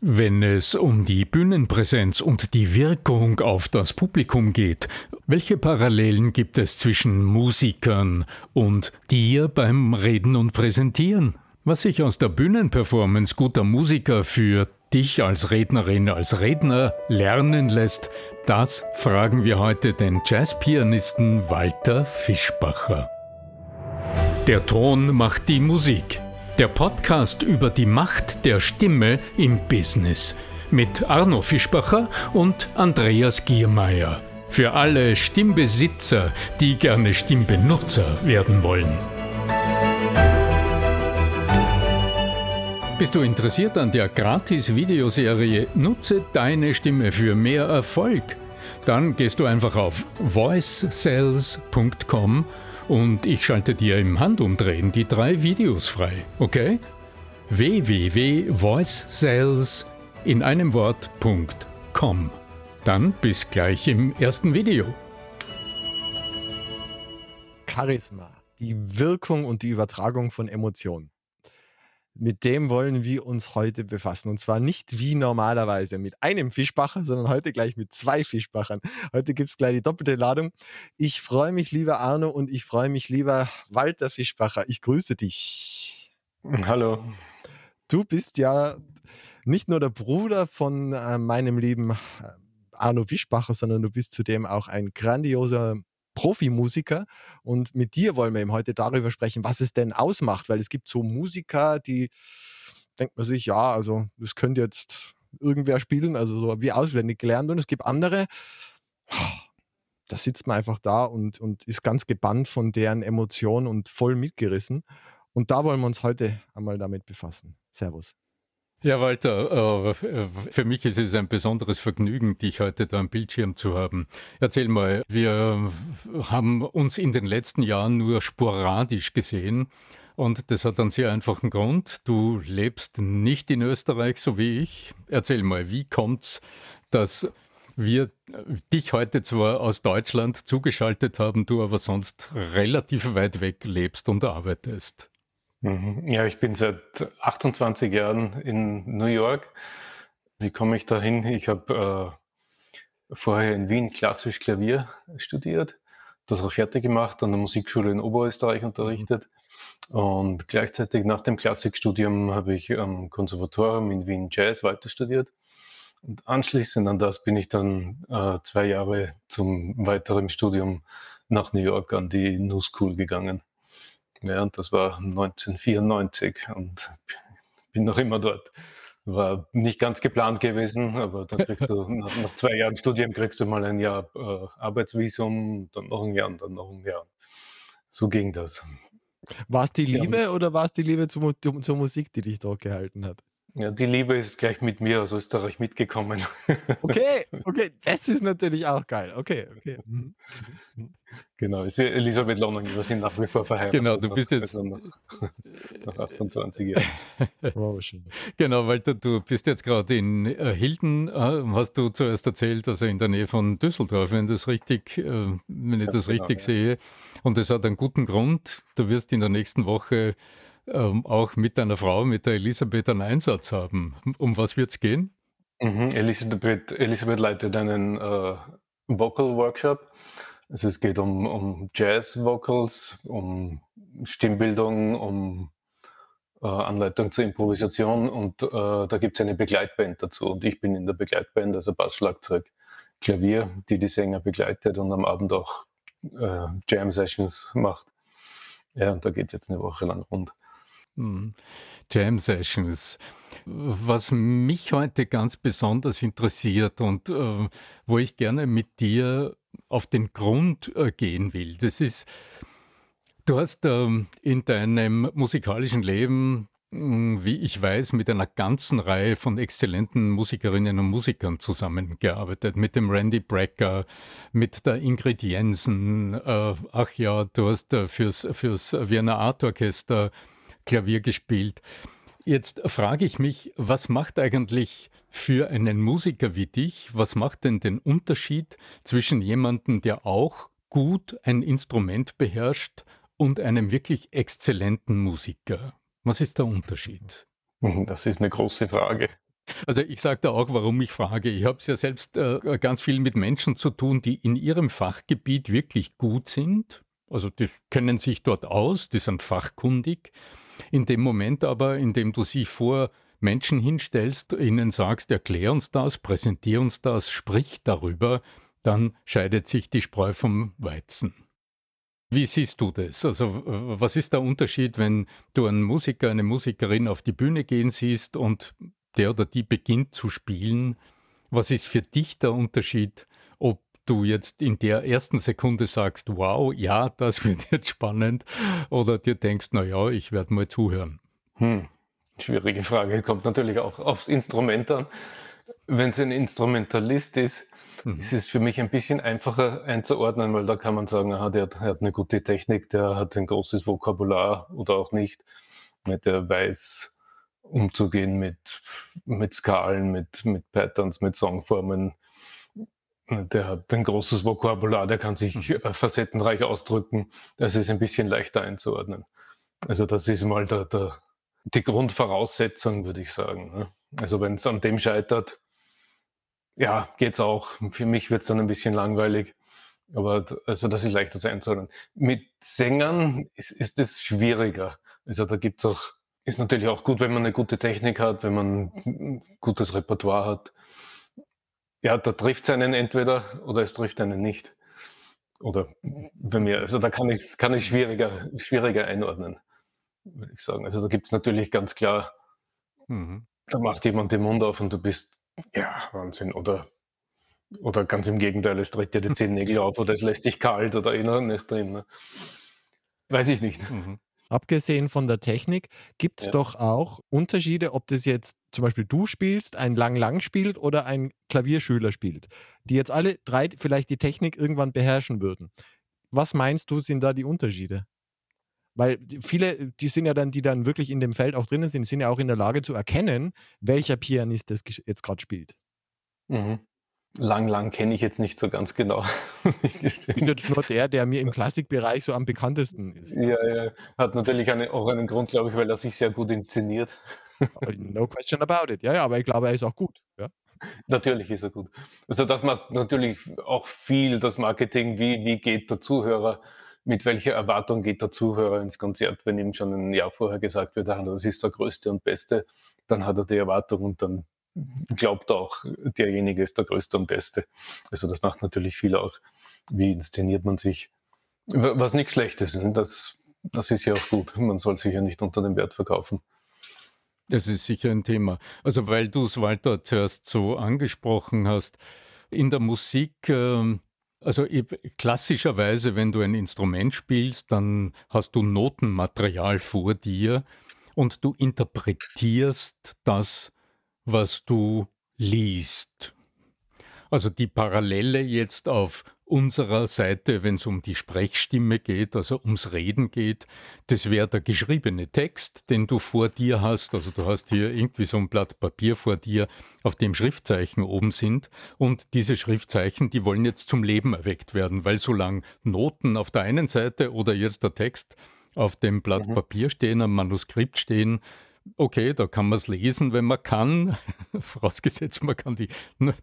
Wenn es um die Bühnenpräsenz und die Wirkung auf das Publikum geht, welche Parallelen gibt es zwischen Musikern und dir beim Reden und Präsentieren? Was sich aus der Bühnenperformance guter Musiker für dich als Rednerin, als Redner lernen lässt, das fragen wir heute den Jazzpianisten Walter Fischbacher. Der Ton macht die Musik. Der Podcast über die Macht der Stimme im Business mit Arno Fischbacher und Andreas Giermeier. Für alle Stimmbesitzer, die gerne Stimmbenutzer werden wollen. Bist du interessiert an der Gratis-Videoserie Nutze deine Stimme für mehr Erfolg? Dann gehst du einfach auf voicesales.com und ich schalte dir im Handumdrehen die drei Videos frei, okay? www.voicesales in einem Wort.com. Dann bis gleich im ersten Video. Charisma, die Wirkung und die Übertragung von Emotionen. Mit dem wollen wir uns heute befassen. Und zwar nicht wie normalerweise mit einem Fischbacher, sondern heute gleich mit zwei Fischbachern. Heute gibt es gleich die doppelte Ladung. Ich freue mich, lieber Arno, und ich freue mich, lieber Walter Fischbacher. Ich grüße dich. Hallo. Du bist ja nicht nur der Bruder von äh, meinem lieben äh, Arno Fischbacher, sondern du bist zudem auch ein grandioser Profimusiker und mit dir wollen wir eben heute darüber sprechen, was es denn ausmacht, weil es gibt so Musiker, die denkt man sich, ja, also das könnte jetzt irgendwer spielen, also so wie auswendig gelernt und es gibt andere, da sitzt man einfach da und, und ist ganz gebannt von deren Emotionen und voll mitgerissen. Und da wollen wir uns heute einmal damit befassen. Servus. Ja, Walter, äh, für mich ist es ein besonderes Vergnügen, dich heute da am Bildschirm zu haben. Erzähl mal, wir haben uns in den letzten Jahren nur sporadisch gesehen. Und das hat einen sehr einfachen Grund. Du lebst nicht in Österreich, so wie ich. Erzähl mal, wie kommt's, dass wir dich heute zwar aus Deutschland zugeschaltet haben, du aber sonst relativ weit weg lebst und arbeitest? Mhm. Ja, ich bin seit 28 Jahren in New York. Wie komme ich da hin? Ich habe äh, vorher in Wien klassisch Klavier studiert, das auch fertig gemacht, an der Musikschule in Oberösterreich unterrichtet. Und gleichzeitig nach dem Klassikstudium habe ich am Konservatorium in Wien Jazz weiter studiert. Und anschließend an das bin ich dann äh, zwei Jahre zum weiteren Studium nach New York an die New School gegangen. Ja, und das war 1994 und bin noch immer dort. War nicht ganz geplant gewesen, aber dann kriegst du nach, nach zwei Jahren Studium kriegst du mal ein Jahr äh, Arbeitsvisum, dann noch ein Jahr und dann noch ein Jahr. So ging das. War es die Liebe ja. oder war es die Liebe zur, zur Musik, die dich dort gehalten hat? Ja, die Liebe ist gleich mit mir aus Österreich mitgekommen. Okay, okay, das ist natürlich auch geil. Okay, okay. Mhm. Genau, ist Elisabeth Lonning, wir sind nach wie vor verheiratet. Genau, du bist jetzt nach, nach 28 Jahren. Wow, schön. Genau, weil du, du bist jetzt gerade in äh, Hilden, äh, hast du zuerst erzählt, also in der Nähe von Düsseldorf, wenn das richtig, äh, wenn ich das, das genau, richtig ja. sehe. Und das hat einen guten Grund. Du wirst in der nächsten Woche ähm, auch mit deiner Frau, mit der Elisabeth, einen Einsatz haben. Um was wird es gehen? Mhm. Elisabeth, Elisabeth leitet einen äh, Vocal Workshop. Also es geht um, um Jazz-Vocals, um Stimmbildung, um äh, Anleitung zur Improvisation und äh, da gibt es eine Begleitband dazu. Und ich bin in der Begleitband, also Bass, Schlagzeug, Klavier, die die Sänger begleitet und am Abend auch äh, Jam-Sessions macht. Ja, und da geht es jetzt eine Woche lang rund. Hm. Jam Sessions. Was mich heute ganz besonders interessiert und äh, wo ich gerne mit dir auf den Grund äh, gehen will, das ist, du hast äh, in deinem musikalischen Leben, hm, wie ich weiß, mit einer ganzen Reihe von exzellenten Musikerinnen und Musikern zusammengearbeitet. Mit dem Randy Brecker, mit der Ingrid Jensen. Äh, ach ja, du hast äh, fürs, fürs Vienna Art Orchester Klavier gespielt. Jetzt frage ich mich, was macht eigentlich für einen Musiker wie dich, was macht denn den Unterschied zwischen jemandem, der auch gut ein Instrument beherrscht und einem wirklich exzellenten Musiker? Was ist der Unterschied? Das ist eine große Frage. Also ich sage da auch, warum ich frage. Ich habe es ja selbst äh, ganz viel mit Menschen zu tun, die in ihrem Fachgebiet wirklich gut sind. Also die kennen sich dort aus, die sind fachkundig. In dem Moment aber, in dem du sie vor Menschen hinstellst, ihnen sagst, erklär uns das, präsentier uns das, sprich darüber, dann scheidet sich die Spreu vom Weizen. Wie siehst du das? Also, was ist der Unterschied, wenn du einen Musiker, eine Musikerin auf die Bühne gehen siehst und der oder die beginnt zu spielen? Was ist für dich der Unterschied, ob du jetzt in der ersten Sekunde sagst, wow, ja, das wird jetzt spannend, oder dir denkst, naja, ich werde mal zuhören? Hm, schwierige Frage. Kommt natürlich auch aufs Instrument an. Wenn es ein Instrumentalist ist, Mhm. Es ist für mich ein bisschen einfacher einzuordnen, weil da kann man sagen, aha, der, der hat eine gute Technik, der hat ein großes Vokabular oder auch nicht. Der weiß umzugehen mit, mit Skalen, mit, mit Patterns, mit Songformen. Der hat ein großes Vokabular, der kann sich mhm. äh, facettenreich ausdrücken. Das ist ein bisschen leichter einzuordnen. Also das ist mal der, der, die Grundvoraussetzung, würde ich sagen. Ne? Also wenn es an dem scheitert, ja, geht's auch. Für mich wird es dann ein bisschen langweilig. Aber also das ist leichter zu einzuordnen. Mit Sängern ist, ist es schwieriger. Also da gibt's auch, ist natürlich auch gut, wenn man eine gute Technik hat, wenn man ein gutes Repertoire hat. Ja, da trifft es einen entweder oder es trifft einen nicht. Oder bei mir, also da kann ich kann ich schwieriger, schwieriger einordnen, würde ich sagen. Also da gibt es natürlich ganz klar, mhm. da macht jemand den Mund auf und du bist ja, Wahnsinn. Oder, oder ganz im Gegenteil, es tritt dir die zehn Nägel auf oder es lässt dich kalt oder innerlich nicht drin. Ne? Weiß ich nicht. Mhm. Abgesehen von der Technik gibt es ja. doch auch Unterschiede, ob das jetzt zum Beispiel du spielst, ein Lang-Lang spielt oder ein Klavierschüler spielt, die jetzt alle drei vielleicht die Technik irgendwann beherrschen würden. Was meinst du, sind da die Unterschiede? Weil viele, die sind ja dann, die dann wirklich in dem Feld auch drinnen sind, sind ja auch in der Lage zu erkennen, welcher Pianist das jetzt gerade spielt. Mhm. Lang, lang kenne ich jetzt nicht so ganz genau. ich bin jetzt nur der, der mir im Klassikbereich so am bekanntesten ist. Ja, ja. Hat natürlich eine, auch einen Grund, glaube ich, weil er sich sehr gut inszeniert. no question about it. Ja, ja, aber ich glaube, er ist auch gut. Ja. Natürlich ist er gut. Also das macht natürlich auch viel das Marketing, wie, wie geht der Zuhörer mit welcher Erwartung geht der Zuhörer ins Konzert, wenn ihm schon ein Jahr vorher gesagt wird, ah, das ist der größte und beste, dann hat er die Erwartung und dann glaubt auch, derjenige ist der größte und beste. Also das macht natürlich viel aus. Wie inszeniert man sich? Was nichts Schlechtes ist. Das, das ist ja auch gut. Man soll sich ja nicht unter dem Wert verkaufen. Das ist sicher ein Thema. Also weil du es, Walter, zuerst so angesprochen hast, in der Musik äh, also klassischerweise, wenn du ein Instrument spielst, dann hast du Notenmaterial vor dir und du interpretierst das, was du liest. Also die Parallele jetzt auf unserer Seite, wenn es um die Sprechstimme geht, also ums Reden geht, das wäre der geschriebene Text, den du vor dir hast. Also du hast hier irgendwie so ein Blatt Papier vor dir, auf dem Schriftzeichen oben sind. Und diese Schriftzeichen, die wollen jetzt zum Leben erweckt werden, weil solange Noten auf der einen Seite oder jetzt der Text auf dem Blatt mhm. Papier stehen, am Manuskript stehen, okay, da kann man es lesen, wenn man kann, vorausgesetzt man kann die,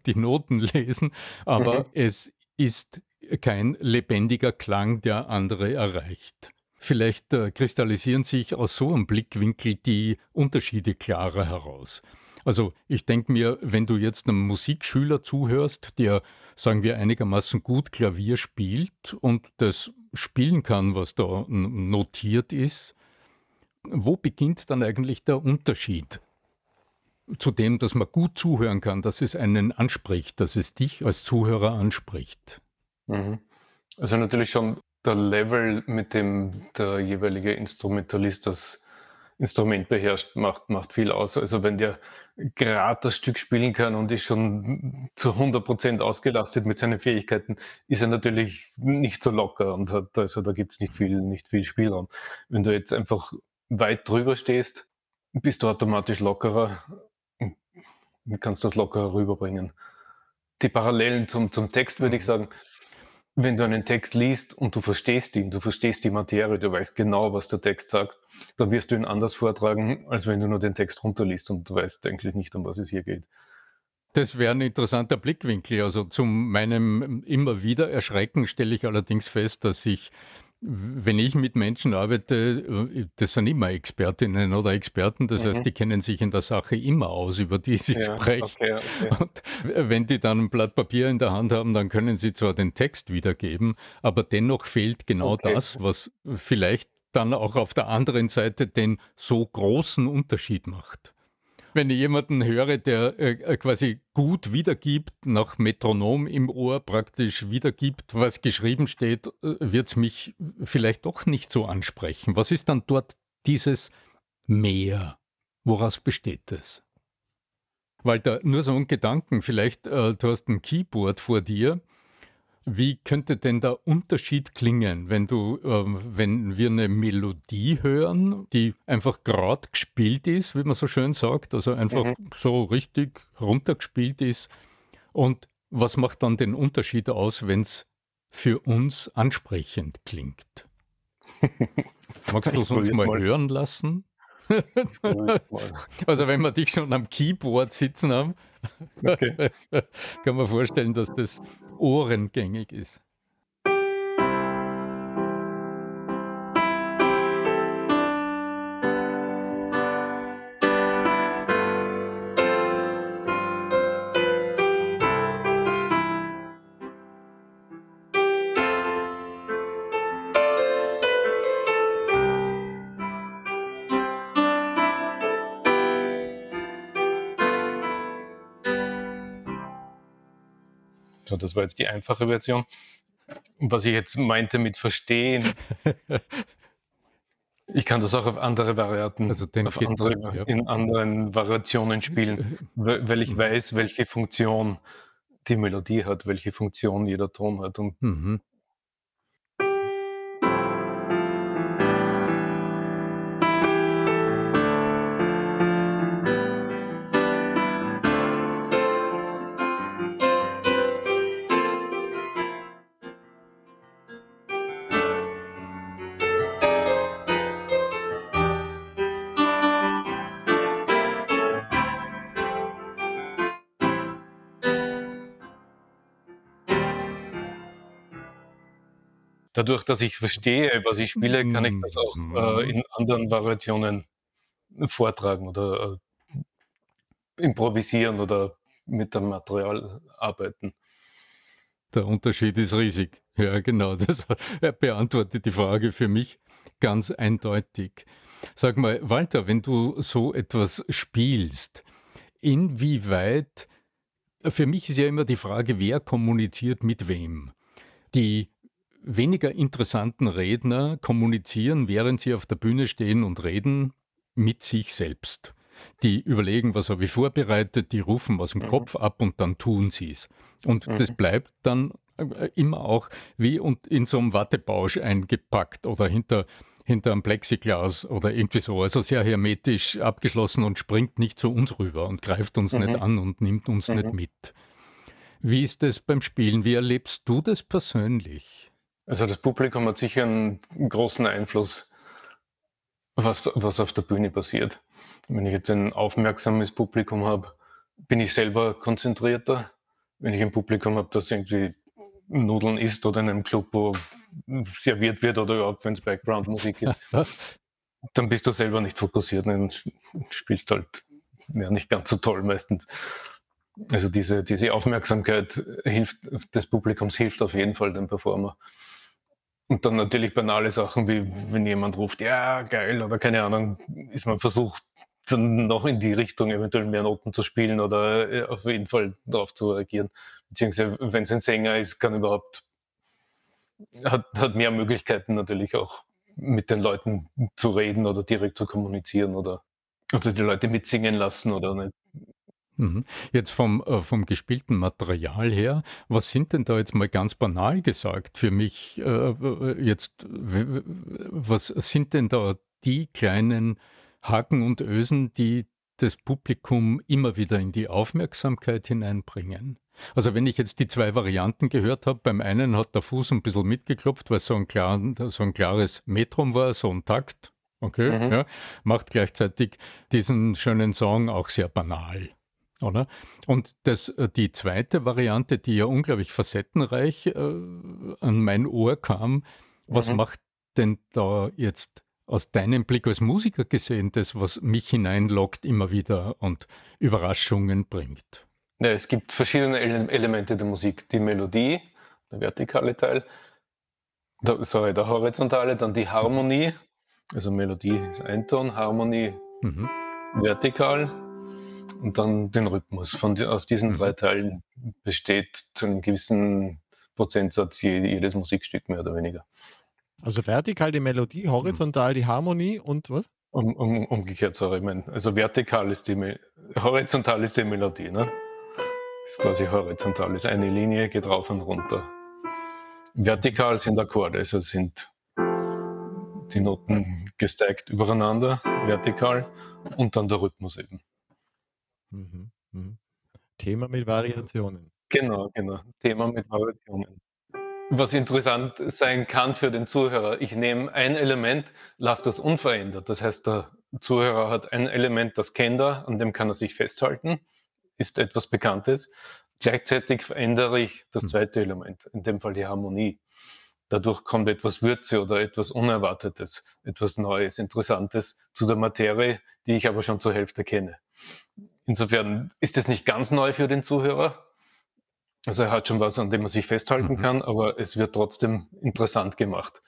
die Noten lesen, aber mhm. es ist kein lebendiger Klang, der andere erreicht. Vielleicht äh, kristallisieren sich aus so einem Blickwinkel die Unterschiede klarer heraus. Also ich denke mir, wenn du jetzt einem Musikschüler zuhörst, der, sagen wir, einigermaßen gut Klavier spielt und das spielen kann, was da notiert ist, wo beginnt dann eigentlich der Unterschied zu dem, dass man gut zuhören kann, dass es einen anspricht, dass es dich als Zuhörer anspricht. Mhm. Also natürlich schon der Level, mit dem der jeweilige Instrumentalist das Instrument beherrscht, macht, macht viel aus. Also wenn der gerade das Stück spielen kann und ist schon zu 100% ausgelastet mit seinen Fähigkeiten, ist er natürlich nicht so locker und hat, also da gibt es nicht viel, nicht viel Spielraum. Wenn du jetzt einfach weit drüber stehst, bist du automatisch lockerer kannst das locker rüberbringen. Die Parallelen zum, zum Text würde ich mhm. sagen, wenn du einen Text liest und du verstehst ihn, du verstehst die Materie, du weißt genau, was der Text sagt, dann wirst du ihn anders vortragen, als wenn du nur den Text runterliest und du weißt eigentlich nicht, um was es hier geht. Das wäre ein interessanter Blickwinkel. Also zu meinem immer wieder Erschrecken stelle ich allerdings fest, dass ich wenn ich mit Menschen arbeite, äh, das sind immer Expertinnen oder Experten, das mhm. heißt, die kennen sich in der Sache immer aus, über die sie ja, sprechen. Okay, okay. Und wenn die dann ein Blatt Papier in der Hand haben, dann können sie zwar den Text wiedergeben, aber dennoch fehlt genau okay. das, was vielleicht dann auch auf der anderen Seite den so großen Unterschied macht wenn ich jemanden höre, der äh, äh, quasi gut wiedergibt, nach Metronom im Ohr praktisch wiedergibt, was geschrieben steht, äh, wird es mich vielleicht doch nicht so ansprechen. Was ist dann dort dieses Mehr? Woraus besteht es? Da nur so ein Gedanken, vielleicht äh, du hast ein Keyboard vor dir wie könnte denn der Unterschied klingen, wenn du, äh, wenn wir eine Melodie hören, die einfach gerade gespielt ist, wie man so schön sagt, also einfach mhm. so richtig runtergespielt ist? Und was macht dann den Unterschied aus, wenn es für uns ansprechend klingt? Magst du es uns mal, mal hören lassen? also wenn wir dich schon am Keyboard sitzen haben, okay. kann man vorstellen, dass das ohrengängig ist. So, das war jetzt die einfache Version. Was ich jetzt meinte mit Verstehen, ich kann das auch auf andere Varianten, also auf andere, ja. in anderen Variationen spielen, weil ich mhm. weiß, welche Funktion die Melodie hat, welche Funktion jeder Ton hat. Und mhm. Dadurch, dass ich verstehe, was ich spiele, kann ich das auch äh, mhm. in anderen Variationen vortragen oder äh, improvisieren oder mit dem Material arbeiten. Der Unterschied ist riesig. Ja, genau. Das beantwortet die Frage für mich ganz eindeutig. Sag mal, Walter, wenn du so etwas spielst, inwieweit, für mich ist ja immer die Frage, wer kommuniziert mit wem. Die weniger interessanten Redner kommunizieren, während sie auf der Bühne stehen und reden, mit sich selbst. Die überlegen, was habe ich vorbereitet, die rufen aus dem mhm. Kopf ab und dann tun sie es. Und mhm. das bleibt dann äh, immer auch wie in so einem Wattebausch eingepackt oder hinter, hinter einem Plexiglas oder irgendwie so. Also sehr hermetisch abgeschlossen und springt nicht zu uns rüber und greift uns mhm. nicht an und nimmt uns nicht mhm. mit. Wie ist das beim Spielen? Wie erlebst du das persönlich? Also das Publikum hat sicher einen großen Einfluss, was, was auf der Bühne passiert. Wenn ich jetzt ein aufmerksames Publikum habe, bin ich selber konzentrierter. Wenn ich ein Publikum habe, das irgendwie Nudeln isst oder in einem Club, wo serviert wird oder überhaupt, wenn es Background-Musik ist, dann bist du selber nicht fokussiert und spielst halt ja, nicht ganz so toll meistens. Also diese, diese Aufmerksamkeit hilft, des Publikums hilft auf jeden Fall dem Performer. Und dann natürlich banale Sachen, wie wenn jemand ruft, ja, geil, oder keine Ahnung, ist man versucht, dann noch in die Richtung eventuell mehr Noten zu spielen oder äh, auf jeden Fall darauf zu reagieren. Beziehungsweise, wenn es ein Sänger ist, kann überhaupt, hat, hat mehr Möglichkeiten natürlich auch mit den Leuten zu reden oder direkt zu kommunizieren oder, oder die Leute mitsingen lassen oder nicht. Mhm. Jetzt vom, äh, vom gespielten Material her, was sind denn da jetzt mal ganz banal gesagt für mich äh, jetzt, was sind denn da die kleinen Haken und Ösen, die das Publikum immer wieder in die Aufmerksamkeit hineinbringen? Also wenn ich jetzt die zwei Varianten gehört habe, beim einen hat der Fuß ein bisschen mitgeklopft, weil so ein, klar, so ein klares Metrum war, so ein Takt, okay, mhm. ja, macht gleichzeitig diesen schönen Song auch sehr banal. Oder? Und das, äh, die zweite Variante, die ja unglaublich facettenreich äh, an mein Ohr kam, was mhm. macht denn da jetzt aus deinem Blick als Musiker gesehen das, was mich hineinlockt immer wieder und Überraschungen bringt? Ja, es gibt verschiedene Elemente der Musik. Die Melodie, der vertikale Teil, der, sorry, der horizontale, dann die Harmonie. Also Melodie ist ein Ton, Harmonie mhm. vertikal und dann den Rhythmus. Von, aus diesen mhm. drei Teilen besteht zu einem gewissen Prozentsatz jedes Musikstück mehr oder weniger. Also vertikal die Melodie, horizontal die Harmonie und was? Um, um, umgekehrt, sorry, mein, also vertikal ist die, horizontal ist die Melodie, ne? ist quasi horizontal, ist eine Linie, geht rauf und runter. Vertikal sind Akkorde, also sind die Noten gesteigt übereinander, vertikal, und dann der Rhythmus eben. Mhm, mhm. Thema mit Variationen. Genau, genau. Thema mit Variationen. Was interessant sein kann für den Zuhörer, ich nehme ein Element, lasse das unverändert. Das heißt, der Zuhörer hat ein Element, das kennt er, an dem kann er sich festhalten ist etwas Bekanntes. Gleichzeitig verändere ich das hm. zweite Element, in dem Fall die Harmonie. Dadurch kommt etwas Würze oder etwas Unerwartetes, etwas Neues, Interessantes zu der Materie, die ich aber schon zur Hälfte kenne. Insofern ist es nicht ganz neu für den Zuhörer. Also er hat schon was, an dem man sich festhalten mhm. kann, aber es wird trotzdem interessant gemacht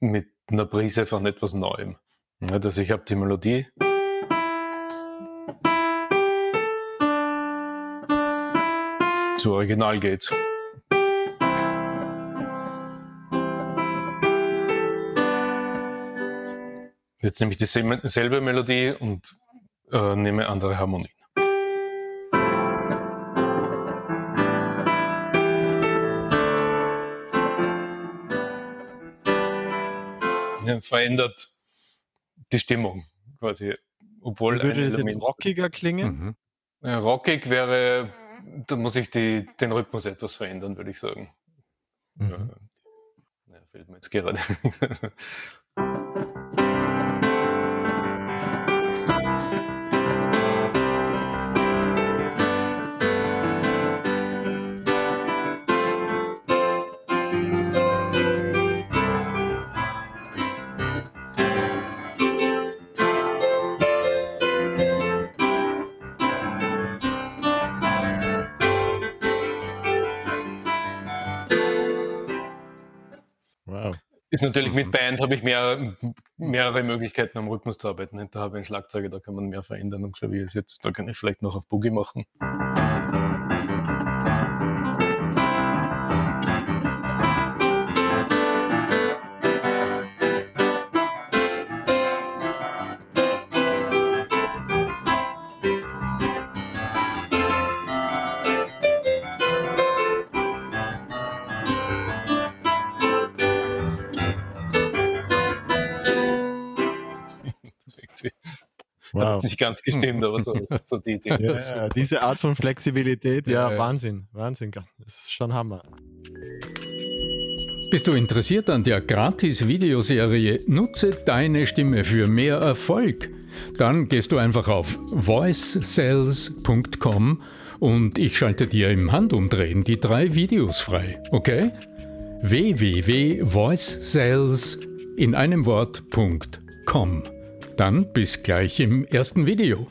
mit einer Prise von etwas Neuem. Also ich habe die Melodie. zu Original geht's. Jetzt nehme ich dieselbe Melodie und äh, nehme andere Harmonien. Ja, verändert die Stimmung quasi, obwohl Würde das jetzt rockiger klingen? Mhm. Ja, rockig wäre da muss ich die, den Rhythmus etwas verändern, würde ich sagen. Mhm. Ja, fällt mir jetzt gerade. Ist natürlich mit mhm. Band habe ich mehr, mehrere Möglichkeiten am Rhythmus zu arbeiten. Da habe ich einen Schlagzeuger, da kann man mehr verändern. Und Klavier ist jetzt, da kann ich vielleicht noch auf Boogie machen. Wow. Hat nicht ganz gestimmt, aber so, so die Idee. Ja, diese Art von Flexibilität, ja, ja, Wahnsinn, Wahnsinn. Das ist schon Hammer. Bist du interessiert an der Gratis-Videoserie Nutze deine Stimme für mehr Erfolg? Dann gehst du einfach auf voicesales.com und ich schalte dir im Handumdrehen die drei Videos frei, okay? www.voicesales in einem Wort.com dann bis gleich im ersten Video.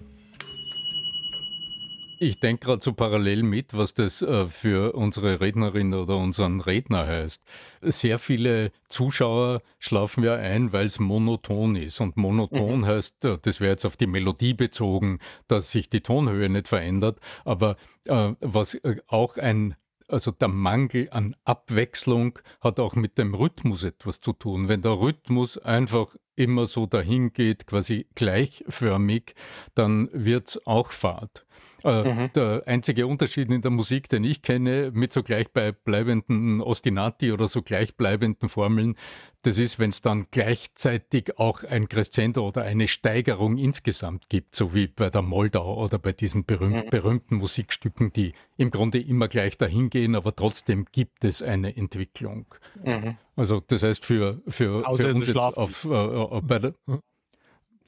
Ich denke gerade so parallel mit, was das äh, für unsere Rednerin oder unseren Redner heißt. Sehr viele Zuschauer schlafen ja ein, weil es monoton ist. Und monoton mhm. heißt, äh, das wäre jetzt auf die Melodie bezogen, dass sich die Tonhöhe nicht verändert. Aber äh, was äh, auch ein also der Mangel an Abwechslung hat auch mit dem Rhythmus etwas zu tun. Wenn der Rhythmus einfach immer so dahin geht, quasi gleichförmig, dann wird es auch fad. Äh, mhm. Der einzige Unterschied in der Musik, den ich kenne, mit so gleichbleibenden Ostinati oder so gleichbleibenden Formeln, das ist, wenn es dann gleichzeitig auch ein Crescendo oder eine Steigerung insgesamt gibt, so wie bei der Moldau oder bei diesen berühmt, mhm. berühmten Musikstücken, die im Grunde immer gleich dahin gehen, aber trotzdem gibt es eine Entwicklung. Mhm. Also das heißt für, für, für uns jetzt auf, äh, äh, bei der,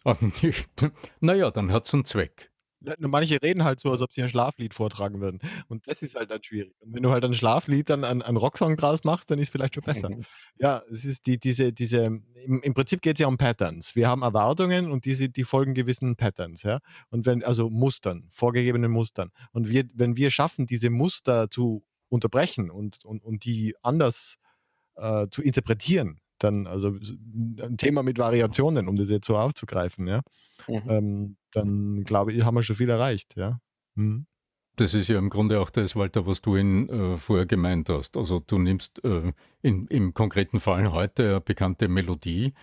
naja, dann hat es einen Zweck. Manche reden halt so, als ob sie ein Schlaflied vortragen würden. Und das ist halt dann schwierig. Und wenn du halt ein Schlaflied dann einen, einen Rocksong draus machst, dann ist es vielleicht schon besser. ja, es ist die, diese, diese, im, im Prinzip geht es ja um Patterns. Wir haben Erwartungen und diese, die folgen gewissen Patterns, ja. Und wenn, also Mustern, vorgegebenen Mustern. Und wir, wenn wir schaffen, diese Muster zu unterbrechen und, und, und die anders äh, zu interpretieren, dann, also ein Thema mit Variationen, um das jetzt so aufzugreifen, ja, mhm. ähm, dann glaube ich, haben wir schon viel erreicht, ja. Mhm. Das ist ja im Grunde auch das, Walter, was du in, äh, vorher gemeint hast. Also du nimmst äh, in, im konkreten Fall heute eine bekannte Melodie,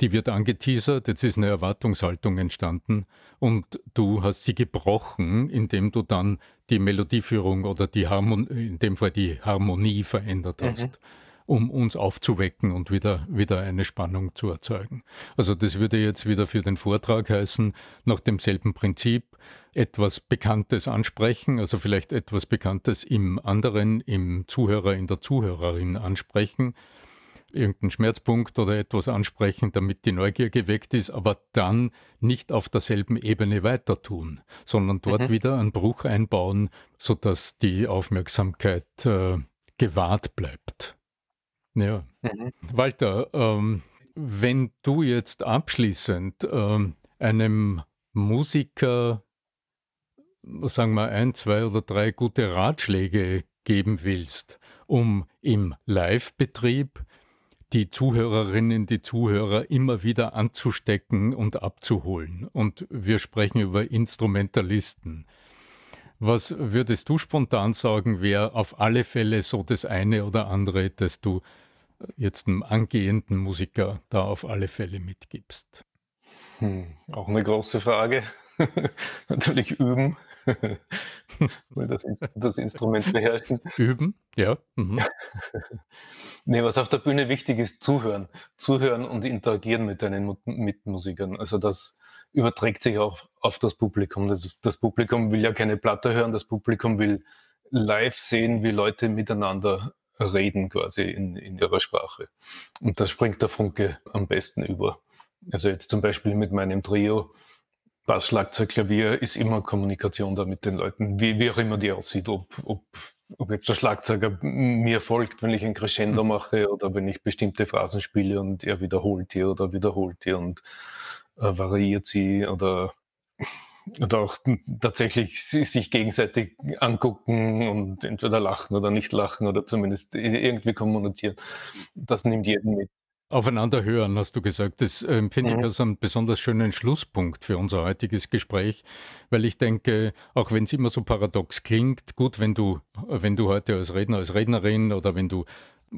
die wird angeteasert, jetzt ist eine Erwartungshaltung entstanden und du hast sie gebrochen, indem du dann die Melodieführung oder die Harmonie, in dem Fall die Harmonie verändert hast. Mhm um uns aufzuwecken und wieder, wieder eine Spannung zu erzeugen. Also das würde jetzt wieder für den Vortrag heißen, nach demselben Prinzip etwas Bekanntes ansprechen, also vielleicht etwas Bekanntes im anderen, im Zuhörer, in der Zuhörerin ansprechen, irgendeinen Schmerzpunkt oder etwas ansprechen, damit die Neugier geweckt ist, aber dann nicht auf derselben Ebene weiter tun, sondern dort mhm. wieder einen Bruch einbauen, sodass die Aufmerksamkeit äh, gewahrt bleibt. Ja. Mhm. Walter, ähm, wenn du jetzt abschließend ähm, einem Musiker, sagen wir, ein, zwei oder drei gute Ratschläge geben willst, um im Live-Betrieb die Zuhörerinnen, die Zuhörer immer wieder anzustecken und abzuholen. Und wir sprechen über Instrumentalisten. Was würdest du spontan sagen, wäre auf alle Fälle so das eine oder andere, das du jetzt einem angehenden Musiker da auf alle Fälle mitgibst? Hm, auch eine große Frage. Natürlich üben. das, das, Instrument beherrschen. Üben, ja. Mhm. nee, was auf der Bühne wichtig ist, zuhören. Zuhören und interagieren mit deinen Mitmusikern. Also das überträgt sich auch auf das Publikum. Das, das Publikum will ja keine Platte hören, das Publikum will live sehen, wie Leute miteinander reden quasi in, in ihrer Sprache. Und da springt der Funke am besten über. Also jetzt zum Beispiel mit meinem Trio, Bass, Schlagzeug, Klavier, ist immer Kommunikation da mit den Leuten, wie, wie auch immer die aussieht, ob, ob, ob jetzt der Schlagzeuger mir folgt, wenn ich ein Crescendo mhm. mache oder wenn ich bestimmte Phrasen spiele und er wiederholt die oder wiederholt die und variiert sie oder oder auch tatsächlich sich gegenseitig angucken und entweder lachen oder nicht lachen oder zumindest irgendwie kommunizieren. Das nimmt jeden mit. Aufeinander hören, hast du gesagt. Das äh, finde mhm. ich als einen besonders schönen Schlusspunkt für unser heutiges Gespräch, weil ich denke, auch wenn es immer so paradox klingt, gut, wenn du, wenn du heute als Redner, als Rednerin oder wenn du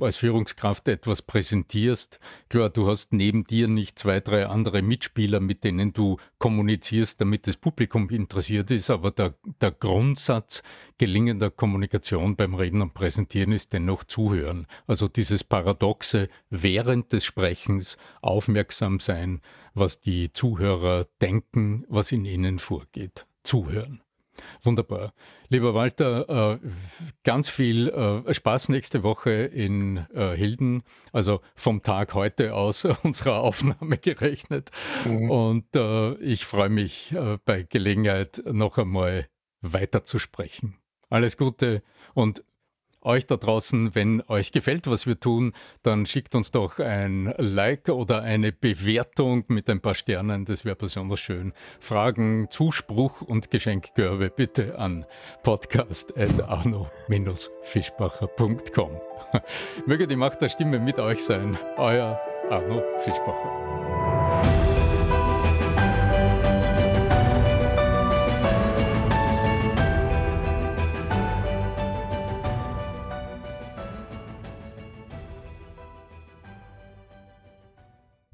als Führungskraft etwas präsentierst. Klar, du hast neben dir nicht zwei, drei andere Mitspieler, mit denen du kommunizierst, damit das Publikum interessiert ist, aber der, der Grundsatz gelingender Kommunikation beim Reden und Präsentieren ist dennoch zuhören. Also dieses Paradoxe während des Sprechens aufmerksam sein, was die Zuhörer denken, was in ihnen vorgeht. Zuhören. Wunderbar. Lieber Walter, äh, ganz viel äh, Spaß nächste Woche in äh, Hilden, also vom Tag heute aus unserer Aufnahme gerechnet. Mhm. Und ich freue mich bei Gelegenheit noch einmal weiter zu sprechen. Alles Gute und euch da draußen, wenn euch gefällt, was wir tun, dann schickt uns doch ein Like oder eine Bewertung mit ein paar Sternen. Das wäre besonders schön. Fragen, Zuspruch und Geschenkkörbe bitte an podcast.arno-fischbacher.com. Möge die Macht der Stimme mit euch sein. Euer Arno Fischbacher.